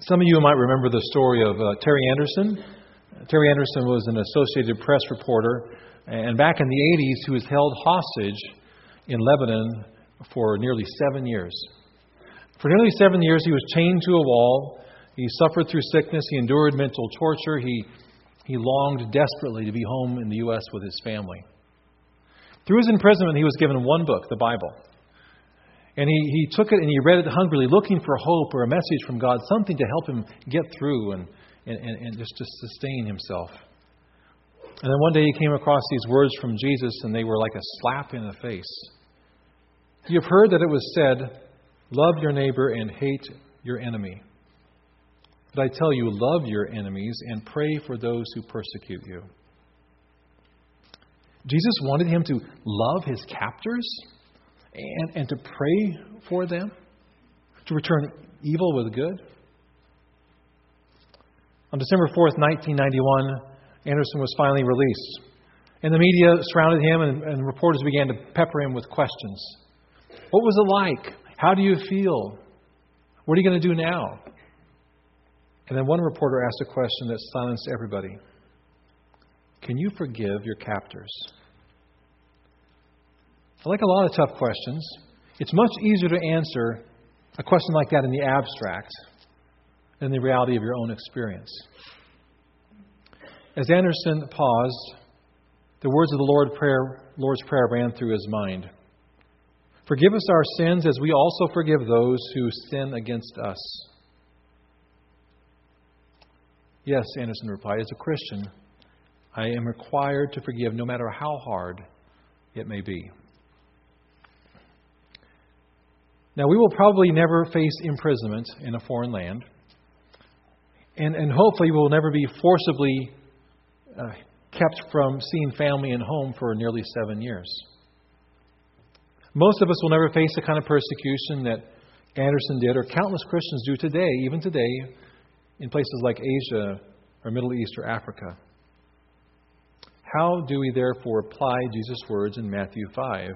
Some of you might remember the story of uh, Terry Anderson. Terry Anderson was an Associated Press reporter, and back in the 80s, he was held hostage in Lebanon for nearly seven years. For nearly seven years, he was chained to a wall. He suffered through sickness. He endured mental torture. He, he longed desperately to be home in the U.S. with his family. Through his imprisonment, he was given one book, the Bible. And he, he took it and he read it hungrily, looking for hope or a message from God, something to help him get through and, and, and just to sustain himself. And then one day he came across these words from Jesus, and they were like a slap in the face. You have heard that it was said, Love your neighbor and hate your enemy. But I tell you, love your enemies and pray for those who persecute you. Jesus wanted him to love his captors and, and to pray for them, to return evil with good. On December 4th, 1991, Anderson was finally released. And the media surrounded him, and, and reporters began to pepper him with questions. What was it like? How do you feel? What are you going to do now? And then one reporter asked a question that silenced everybody Can you forgive your captors? I like a lot of tough questions. It's much easier to answer a question like that in the abstract than the reality of your own experience. As Anderson paused, the words of the Lord prayer, Lord's Prayer ran through his mind. Forgive us our sins as we also forgive those who sin against us. Yes, Anderson replied, as a Christian, I am required to forgive no matter how hard it may be. Now, we will probably never face imprisonment in a foreign land. And, and hopefully, we will never be forcibly uh, kept from seeing family and home for nearly seven years. Most of us will never face the kind of persecution that Anderson did, or countless Christians do today, even today, in places like Asia or Middle East or Africa. How do we therefore apply Jesus' words in Matthew 5?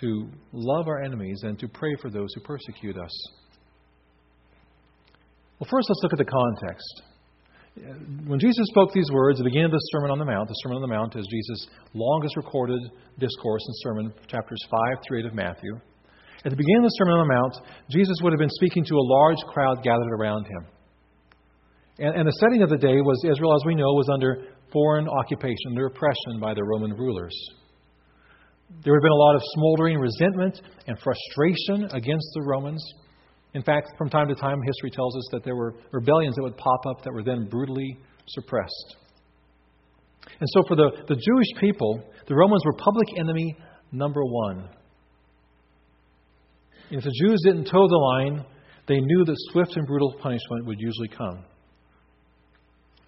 To love our enemies and to pray for those who persecute us. Well, first, let's look at the context. When Jesus spoke these words the beginning of the Sermon on the Mount, the Sermon on the Mount is Jesus' longest recorded discourse and sermon, chapters 5 through 8 of Matthew. At the beginning of the Sermon on the Mount, Jesus would have been speaking to a large crowd gathered around him. And, and the setting of the day was Israel, as we know, was under foreign occupation, under oppression by the Roman rulers. There had been a lot of smoldering resentment and frustration against the Romans. In fact, from time to time, history tells us that there were rebellions that would pop up that were then brutally suppressed. And so, for the, the Jewish people, the Romans were public enemy number one. If the Jews didn't toe the line, they knew that swift and brutal punishment would usually come.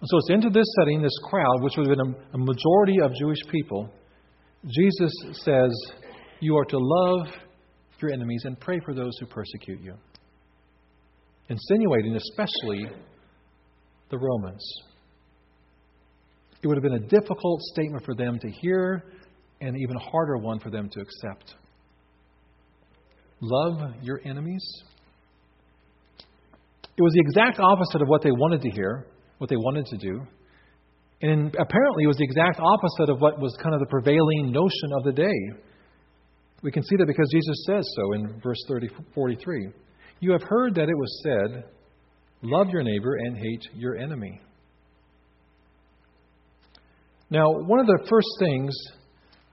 And so it's into this setting, this crowd, which would have been a, a majority of Jewish people, Jesus says, You are to love your enemies and pray for those who persecute you, insinuating especially the Romans. It would have been a difficult statement for them to hear and even a harder one for them to accept. Love your enemies. It was the exact opposite of what they wanted to hear, what they wanted to do. And apparently, it was the exact opposite of what was kind of the prevailing notion of the day. We can see that because Jesus says so in verse 30, 43. You have heard that it was said, Love your neighbor and hate your enemy. Now, one of the first things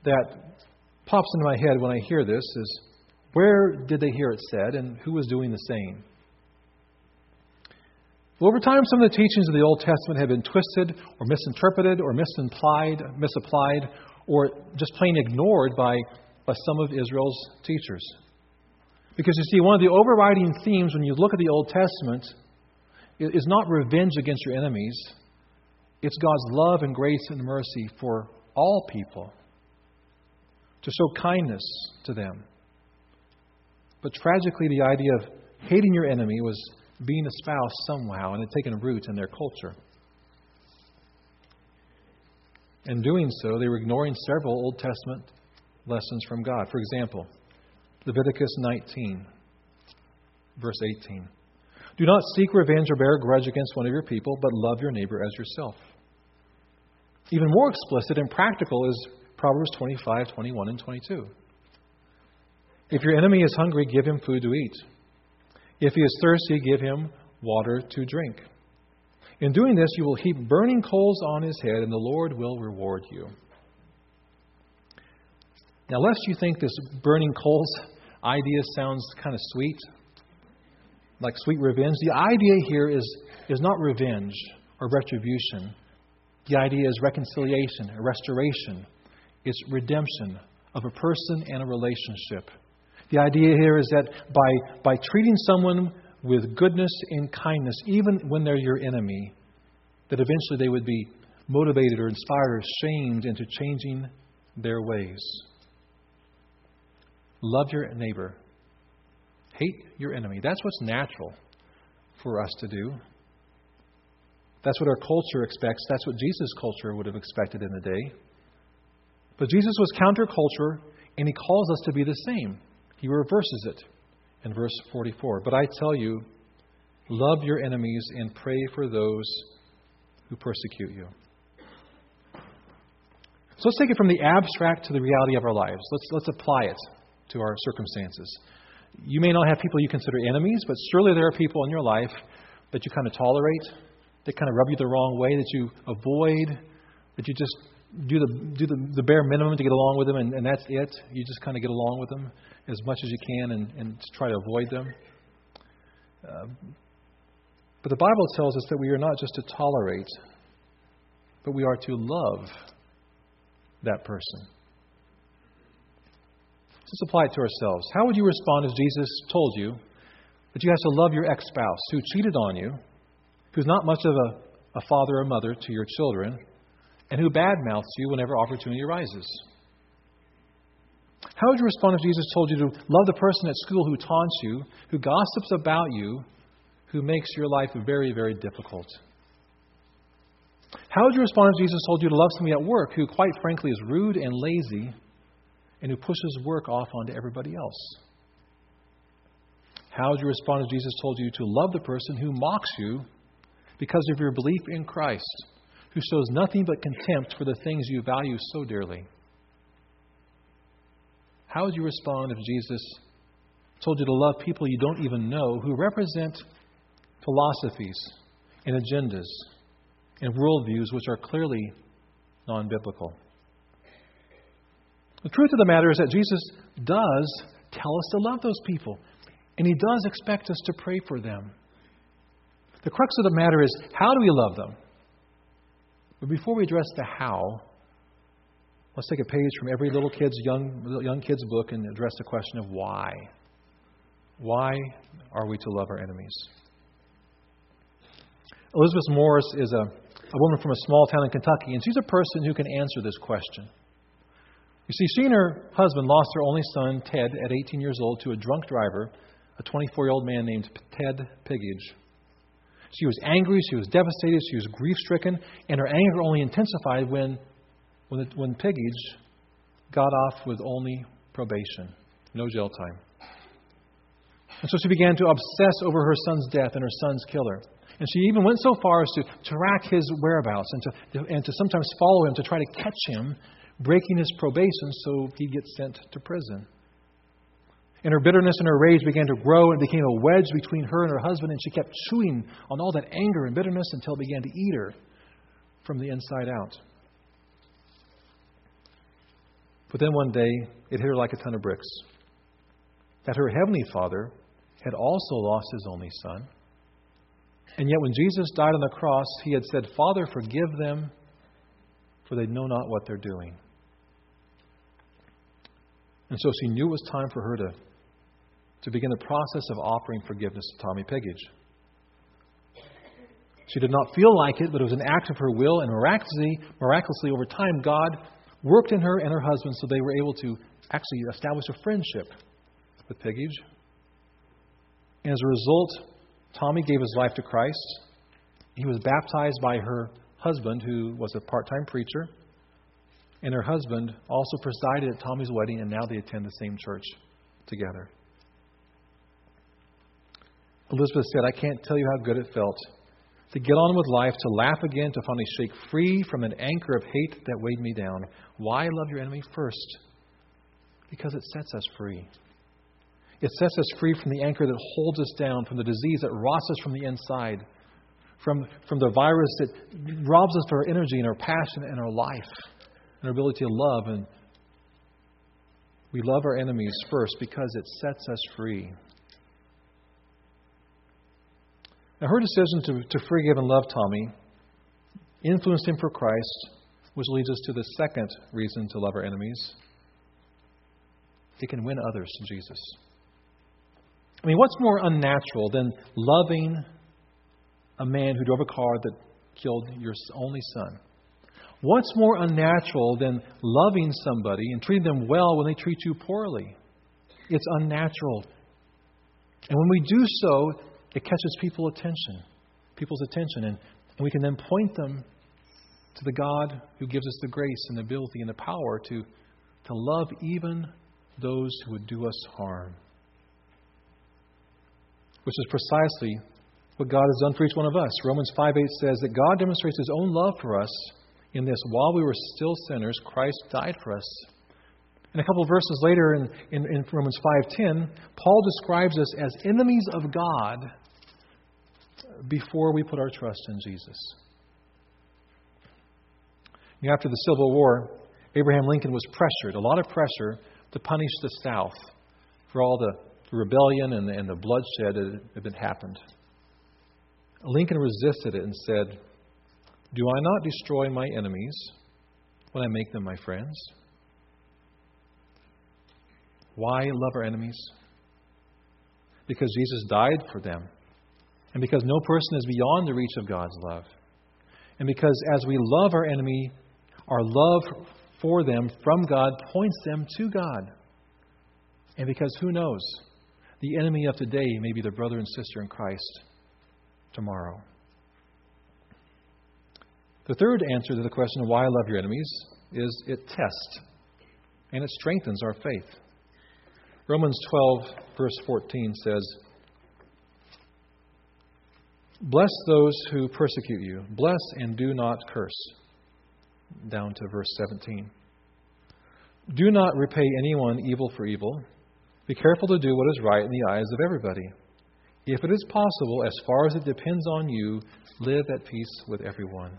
that pops into my head when I hear this is where did they hear it said and who was doing the saying? Over time, some of the teachings of the Old Testament have been twisted or misinterpreted or misimplied, misapplied or just plain ignored by, by some of Israel's teachers. Because you see, one of the overriding themes when you look at the Old Testament is not revenge against your enemies, it's God's love and grace and mercy for all people, to show kindness to them. But tragically, the idea of hating your enemy was being espoused somehow and had taken root in their culture. In doing so, they were ignoring several Old Testament lessons from God. For example, Leviticus 19, verse 18. Do not seek revenge or bear a grudge against one of your people, but love your neighbor as yourself. Even more explicit and practical is Proverbs 25, 21, and 22. If your enemy is hungry, give him food to eat. If he is thirsty, give him water to drink. In doing this, you will heap burning coals on his head, and the Lord will reward you. Now, lest you think this burning coals idea sounds kind of sweet, like sweet revenge, the idea here is, is not revenge or retribution. The idea is reconciliation, restoration. It's redemption of a person and a relationship. The idea here is that by, by treating someone with goodness and kindness, even when they're your enemy, that eventually they would be motivated or inspired or shamed into changing their ways. Love your neighbor. Hate your enemy. That's what's natural for us to do. That's what our culture expects. That's what Jesus' culture would have expected in the day. But Jesus was counterculture, and he calls us to be the same. He reverses it in verse 44. But I tell you, love your enemies and pray for those who persecute you. So let's take it from the abstract to the reality of our lives. Let's, let's apply it to our circumstances. You may not have people you consider enemies, but surely there are people in your life that you kind of tolerate, that kind of rub you the wrong way, that you avoid, that you just do the, do the, the bare minimum to get along with them, and, and that's it. You just kind of get along with them as much as you can and, and try to avoid them. Uh, but the Bible tells us that we are not just to tolerate, but we are to love that person. Let's apply it to ourselves. How would you respond if Jesus told you that you have to love your ex spouse who cheated on you, who's not much of a, a father or mother to your children, and who badmouths you whenever opportunity arises? How would you respond if Jesus told you to love the person at school who taunts you, who gossips about you, who makes your life very, very difficult? How would you respond if Jesus told you to love somebody at work who, quite frankly, is rude and lazy and who pushes work off onto everybody else? How would you respond if Jesus told you to love the person who mocks you because of your belief in Christ, who shows nothing but contempt for the things you value so dearly? How would you respond if Jesus told you to love people you don't even know who represent philosophies and agendas and worldviews which are clearly non biblical? The truth of the matter is that Jesus does tell us to love those people, and He does expect us to pray for them. The crux of the matter is how do we love them? But before we address the how, let's take a page from every little kid's young young kid's book and address the question of why. Why are we to love our enemies? Elizabeth Morris is a, a woman from a small town in Kentucky, and she's a person who can answer this question. You see, she and her husband lost their only son, Ted, at 18 years old, to a drunk driver, a 24 year old man named Ted Pigage. She was angry, she was devastated, she was grief stricken, and her anger only intensified when, when, the, when Pigage got off with only probation, no jail time. And so she began to obsess over her son's death and her son's killer. And she even went so far as to track his whereabouts and to, and to sometimes follow him to try to catch him breaking his probation so he gets sent to prison. And her bitterness and her rage began to grow and became a wedge between her and her husband, and she kept chewing on all that anger and bitterness until it began to eat her from the inside out. But then one day, it hit her like a ton of bricks that her heavenly Father had also lost his only Son. And yet, when Jesus died on the cross, he had said, Father, forgive them, for they know not what they're doing. And so she knew it was time for her to, to begin the process of offering forgiveness to Tommy Pigage. She did not feel like it, but it was an act of her will, and miraculously, miraculously over time, God worked in her and her husband so they were able to actually establish a friendship with Pigage. And as a result, Tommy gave his life to Christ. He was baptized by her husband, who was a part time preacher and her husband also presided at Tommy's wedding, and now they attend the same church together. Elizabeth said, I can't tell you how good it felt to get on with life, to laugh again, to finally shake free from an anchor of hate that weighed me down. Why love your enemy first? Because it sets us free. It sets us free from the anchor that holds us down, from the disease that rots us from the inside, from, from the virus that robs us of our energy and our passion and our life and our ability to love. And we love our enemies first because it sets us free. Now, her decision to, to forgive and love Tommy influenced him for Christ, which leads us to the second reason to love our enemies. It can win others to Jesus. I mean, what's more unnatural than loving a man who drove a car that killed your only son? What's more unnatural than loving somebody and treating them well when they treat you poorly? It's unnatural. And when we do so, it catches people's attention, people's attention, and, and we can then point them to the God who gives us the grace and the ability and the power to, to love even those who would do us harm which is precisely what God has done for each one of us. Romans 5 8 says that God demonstrates his own love for us in this while we were still sinners, Christ died for us. And a couple of verses later in, in, in Romans 5:10, Paul describes us as enemies of God before we put our trust in Jesus. after the Civil War, Abraham Lincoln was pressured, a lot of pressure, to punish the South for all the rebellion and the, and the bloodshed that had been happened. Lincoln resisted it and said, Do I not destroy my enemies when I make them my friends? Why love our enemies? Because Jesus died for them. And because no person is beyond the reach of God's love. And because as we love our enemy, our love for them from God points them to God. And because who knows? The enemy of today may be the brother and sister in Christ tomorrow. The third answer to the question of why I love your enemies is it tests and it strengthens our faith. Romans 12, verse 14 says, Bless those who persecute you, bless and do not curse. Down to verse 17. Do not repay anyone evil for evil be careful to do what is right in the eyes of everybody. If it is possible, as far as it depends on you, live at peace with everyone.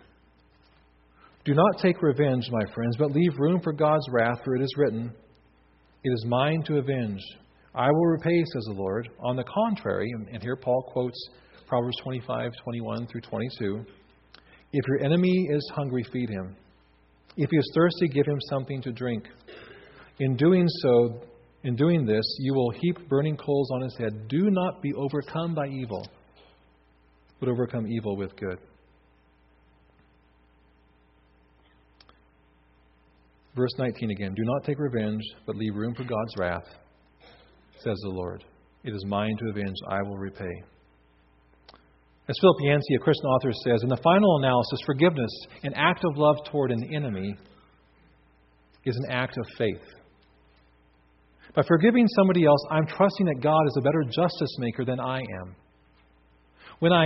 Do not take revenge, my friends, but leave room for God's wrath, for it is written, It is mine to avenge. I will repay, says the Lord. On the contrary, and here Paul quotes Proverbs 25, 21 through 22 If your enemy is hungry, feed him. If he is thirsty, give him something to drink. In doing so, in doing this, you will heap burning coals on his head. Do not be overcome by evil, but overcome evil with good. Verse 19 again Do not take revenge, but leave room for God's wrath, says the Lord. It is mine to avenge, I will repay. As Philip Yancey, a Christian author, says, in the final analysis, forgiveness, an act of love toward an enemy, is an act of faith. By forgiving somebody else, I'm trusting that God is a better justice maker than I am. When I,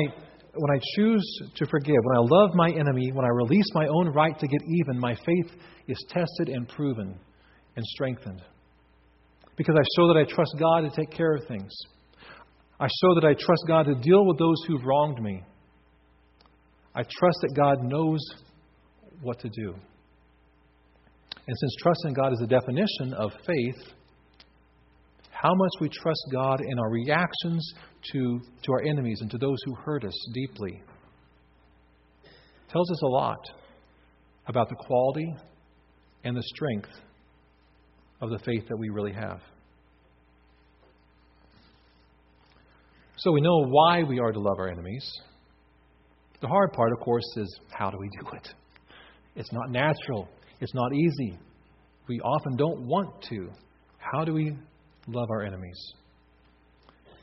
when I choose to forgive, when I love my enemy, when I release my own right to get even, my faith is tested and proven and strengthened. Because I show that I trust God to take care of things. I show that I trust God to deal with those who've wronged me. I trust that God knows what to do. And since trusting God is the definition of faith, how much we trust God in our reactions to, to our enemies and to those who hurt us deeply tells us a lot about the quality and the strength of the faith that we really have. So we know why we are to love our enemies. The hard part, of course, is how do we do it? It's not natural, it's not easy. We often don't want to. How do we love our enemies.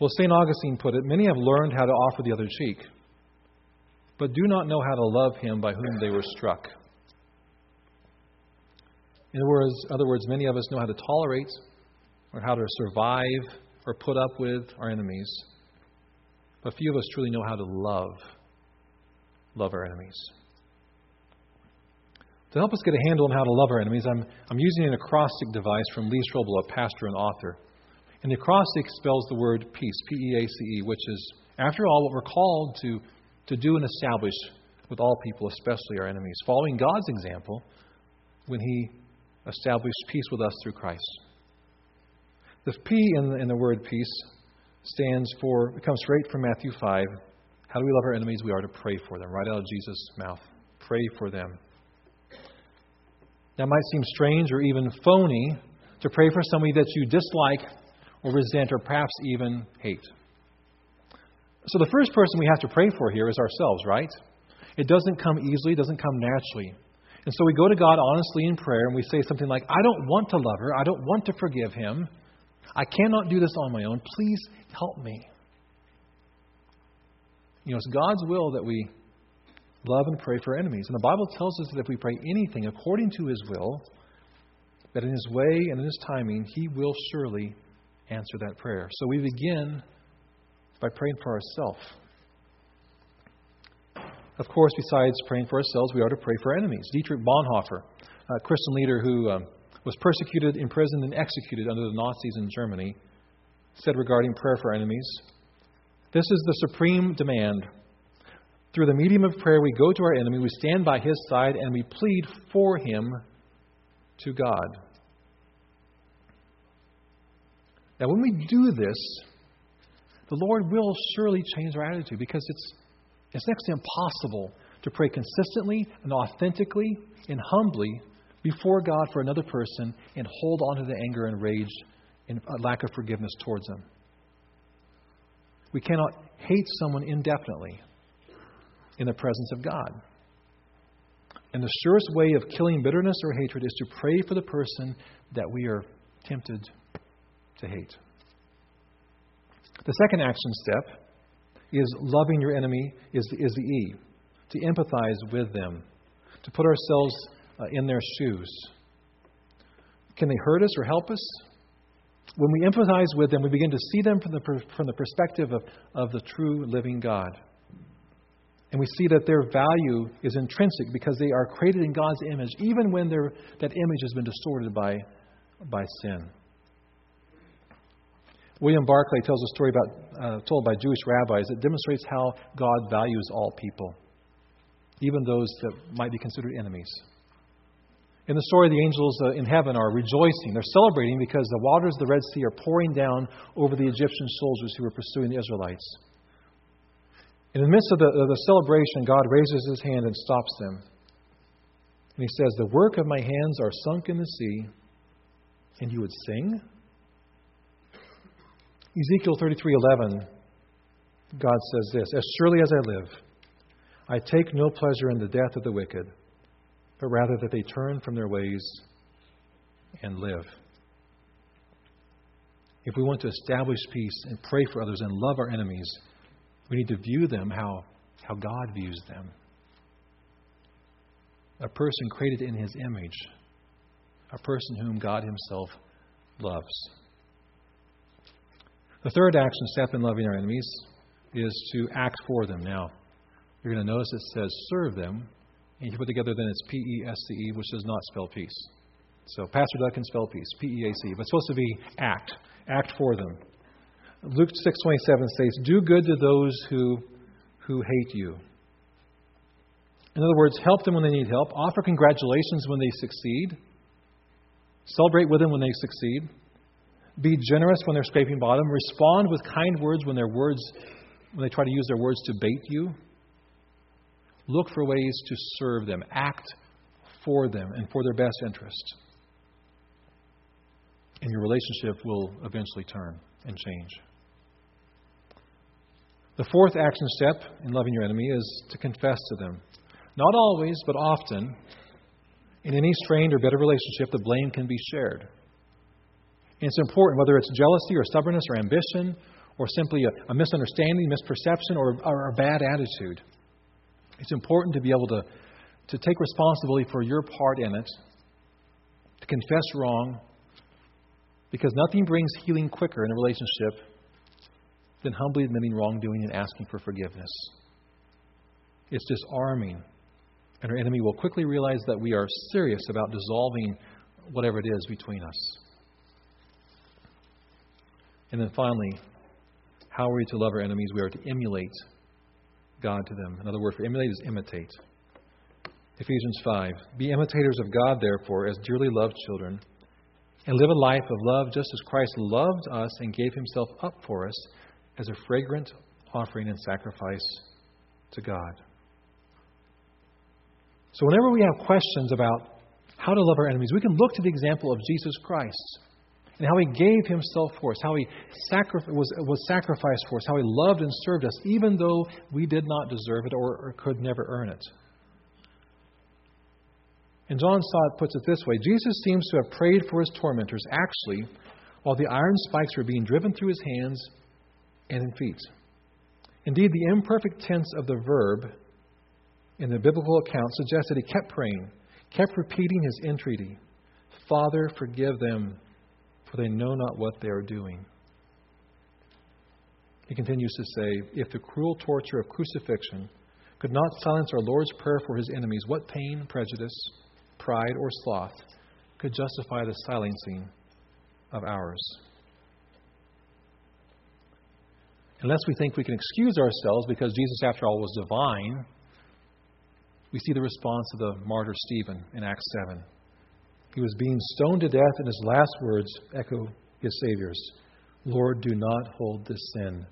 Well, St. Augustine put it many have learned how to offer the other cheek, but do not know how to love him by whom they were struck. In other words, other words, many of us know how to tolerate or how to survive or put up with our enemies, but few of us truly know how to love, love our enemies. To help us get a handle on how to love our enemies, I'm, I'm using an acrostic device from Lee Strobel, a pastor and author. And the acrostic spells the word peace, P E A C E, which is, after all, what we're called to, to do and establish with all people, especially our enemies, following God's example when He established peace with us through Christ. The P in the, in the word peace stands for, it comes straight from Matthew 5. How do we love our enemies? We are to pray for them, right out of Jesus' mouth. Pray for them. That might seem strange or even phony to pray for somebody that you dislike or resent or perhaps even hate. So the first person we have to pray for here is ourselves, right? It doesn't come easily, it doesn't come naturally. And so we go to God honestly in prayer and we say something like, I don't want to love her. I don't want to forgive him. I cannot do this on my own. Please help me. You know, it's God's will that we love and pray for enemies. And the Bible tells us that if we pray anything according to His will, that in His way and in His timing, He will surely answer that prayer. So we begin by praying for ourselves. Of course, besides praying for ourselves, we are to pray for enemies. Dietrich Bonhoeffer, a Christian leader who um, was persecuted, imprisoned, and executed under the Nazis in Germany, said regarding prayer for enemies This is the supreme demand. Through the medium of prayer, we go to our enemy, we stand by his side, and we plead for him to God. Now, when we do this, the Lord will surely change our attitude because it's, it's next to impossible to pray consistently and authentically and humbly before God for another person and hold on to the anger and rage and lack of forgiveness towards them. We cannot hate someone indefinitely in the presence of God. And the surest way of killing bitterness or hatred is to pray for the person that we are tempted to hate. The second action step is loving your enemy is the, is the E, to empathize with them, to put ourselves uh, in their shoes. Can they hurt us or help us? When we empathize with them, we begin to see them from the, from the perspective of, of the true living God. And we see that their value is intrinsic because they are created in God's image, even when that image has been distorted by, by sin. William Barclay tells a story about, uh, told by Jewish rabbis that demonstrates how God values all people, even those that might be considered enemies. In the story, the angels uh, in heaven are rejoicing. They're celebrating because the waters of the Red Sea are pouring down over the Egyptian soldiers who were pursuing the Israelites. In the midst of the, of the celebration, God raises his hand and stops them. And he says, The work of my hands are sunk in the sea, and you would sing? Ezekiel 33:11 God says this, as surely as I live I take no pleasure in the death of the wicked but rather that they turn from their ways and live. If we want to establish peace and pray for others and love our enemies, we need to view them how, how God views them. A person created in his image, a person whom God himself loves. The third action step in loving our enemies is to act for them. Now, you're going to notice it says serve them, and you put together then it's P E S C E, which does not spell peace. So Pastor Doug can spell peace, P E A C, but it's supposed to be act, act for them. Luke 6:27 says, "Do good to those who who hate you." In other words, help them when they need help, offer congratulations when they succeed, celebrate with them when they succeed, be generous when they're scraping bottom. Respond with kind words when their words when they try to use their words to bait you. Look for ways to serve them. Act for them and for their best interest. And your relationship will eventually turn and change. The fourth action step in loving your enemy is to confess to them. Not always, but often, in any strained or bitter relationship, the blame can be shared. And it's important, whether it's jealousy or stubbornness or ambition or simply a, a misunderstanding, misperception, or, or a bad attitude. It's important to be able to, to take responsibility for your part in it, to confess wrong, because nothing brings healing quicker in a relationship than humbly admitting wrongdoing and asking for forgiveness. It's disarming, and our enemy will quickly realize that we are serious about dissolving whatever it is between us. And then finally, how are we to love our enemies? We are to emulate God to them. Another word for emulate is imitate. Ephesians 5. Be imitators of God, therefore, as dearly loved children, and live a life of love just as Christ loved us and gave himself up for us as a fragrant offering and sacrifice to God. So, whenever we have questions about how to love our enemies, we can look to the example of Jesus Christ and how he gave himself for us, how he sacri- was, was sacrificed for us, how he loved and served us, even though we did not deserve it or, or could never earn it. And John Stott puts it this way Jesus seems to have prayed for his tormentors, actually, while the iron spikes were being driven through his hands and in feet. Indeed, the imperfect tense of the verb in the biblical account suggests that he kept praying, kept repeating his entreaty Father, forgive them, for they know not what they are doing. He continues to say, If the cruel torture of crucifixion could not silence our Lord's prayer for his enemies, what pain, prejudice, pride, or sloth could justify the silencing of ours? Unless we think we can excuse ourselves because Jesus, after all, was divine, we see the response of the martyr Stephen in Acts 7. He was being stoned to death, and his last words echo his Savior's Lord, do not hold this sin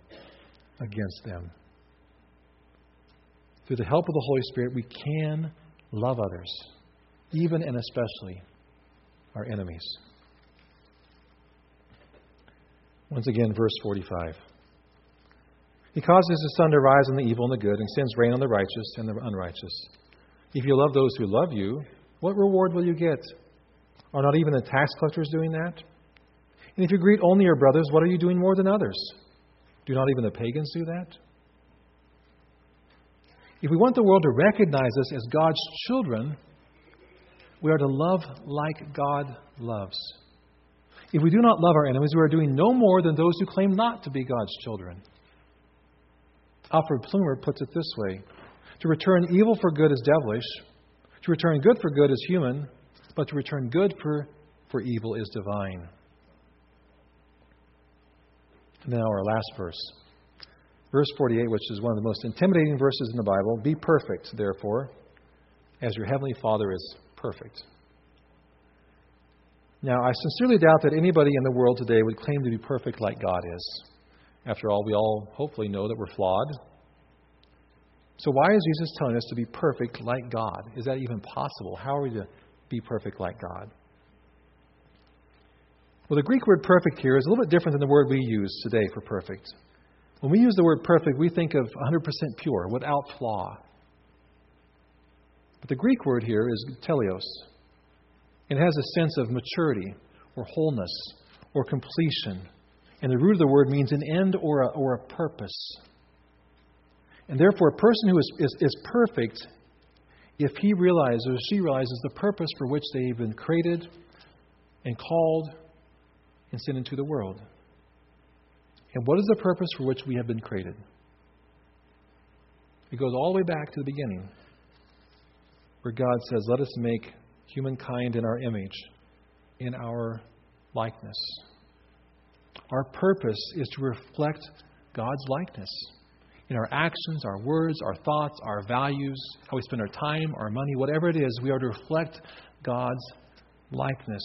against them. Through the help of the Holy Spirit, we can love others, even and especially our enemies. Once again, verse 45. He causes his sun to rise on the evil and the good, and sends rain on the righteous and the unrighteous. If you love those who love you, what reward will you get? Are not even the tax collectors doing that? And if you greet only your brothers, what are you doing more than others? Do not even the pagans do that? If we want the world to recognize us as God's children, we are to love like God loves. If we do not love our enemies, we are doing no more than those who claim not to be God's children. Alfred Plummer puts it this way To return evil for good is devilish, to return good for good is human, but to return good for, for evil is divine. Now, our last verse. Verse 48, which is one of the most intimidating verses in the Bible Be perfect, therefore, as your heavenly Father is perfect. Now, I sincerely doubt that anybody in the world today would claim to be perfect like God is. After all, we all hopefully know that we're flawed. So, why is Jesus telling us to be perfect like God? Is that even possible? How are we to be perfect like God. Well, the Greek word perfect here is a little bit different than the word we use today for perfect. When we use the word perfect, we think of 100% pure, without flaw. But the Greek word here is teleos. It has a sense of maturity or wholeness or completion. And the root of the word means an end or a, or a purpose. And therefore, a person who is, is, is perfect if he realizes or she realizes the purpose for which they've been created and called and sent into the world. And what is the purpose for which we have been created? It goes all the way back to the beginning, where God says, Let us make humankind in our image, in our likeness. Our purpose is to reflect God's likeness in our actions, our words, our thoughts, our values, how we spend our time, our money, whatever it is, we are to reflect God's likeness.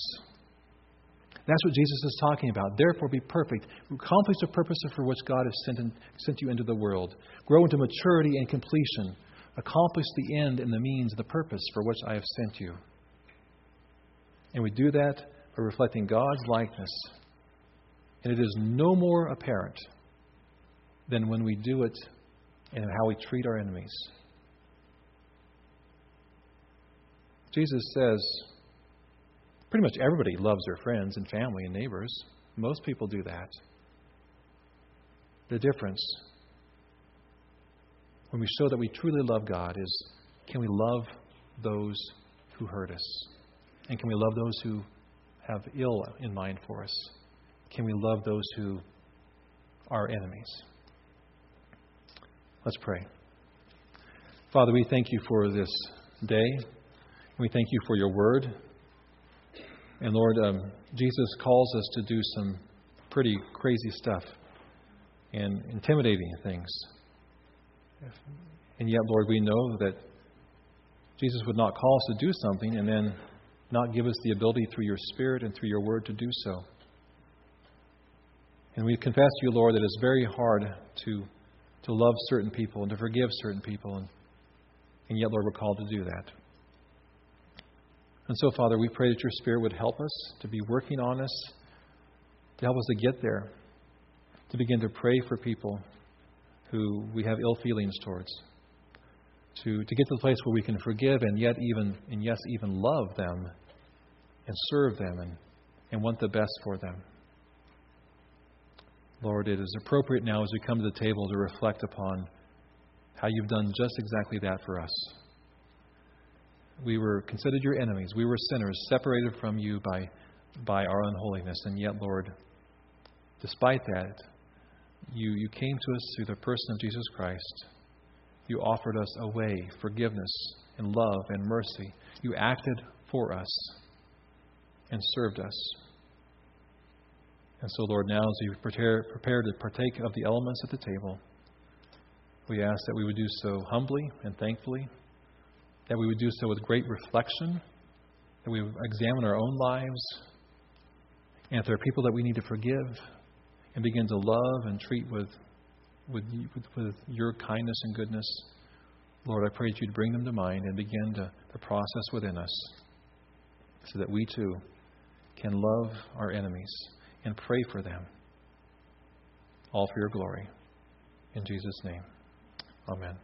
That's what Jesus is talking about. Therefore, be perfect. Accomplish the purpose for which God has sent, in, sent you into the world. Grow into maturity and completion. Accomplish the end and the means, the purpose for which I have sent you. And we do that by reflecting God's likeness. And it is no more apparent than when we do it and how we treat our enemies. Jesus says pretty much everybody loves their friends and family and neighbors. Most people do that. The difference when we show that we truly love God is can we love those who hurt us? And can we love those who have ill in mind for us? Can we love those who are enemies? Let's pray. Father, we thank you for this day. We thank you for your word. And Lord, um, Jesus calls us to do some pretty crazy stuff and intimidating things. And yet, Lord, we know that Jesus would not call us to do something and then not give us the ability through your Spirit and through your word to do so. And we confess to you, Lord, that it's very hard to, to love certain people and to forgive certain people. And, and yet, Lord, we're called to do that. And so, Father, we pray that your Spirit would help us to be working on us, to help us to get there, to begin to pray for people who we have ill feelings towards, to, to get to the place where we can forgive and yet even and yes, even love them and serve them and, and want the best for them. Lord, it is appropriate now as we come to the table to reflect upon how you've done just exactly that for us. We were considered your enemies. We were sinners, separated from you by, by our unholiness. And yet, Lord, despite that, you, you came to us through the person of Jesus Christ. You offered us a way, forgiveness, and love and mercy. You acted for us and served us. And so, Lord, now as we prepare, prepare to partake of the elements at the table, we ask that we would do so humbly and thankfully, that we would do so with great reflection, that we would examine our own lives, and if there are people that we need to forgive and begin to love and treat with, with, with, with your kindness and goodness, Lord, I pray that you'd bring them to mind and begin to, the process within us so that we too can love our enemies and pray for them. All for your glory. In Jesus' name, amen.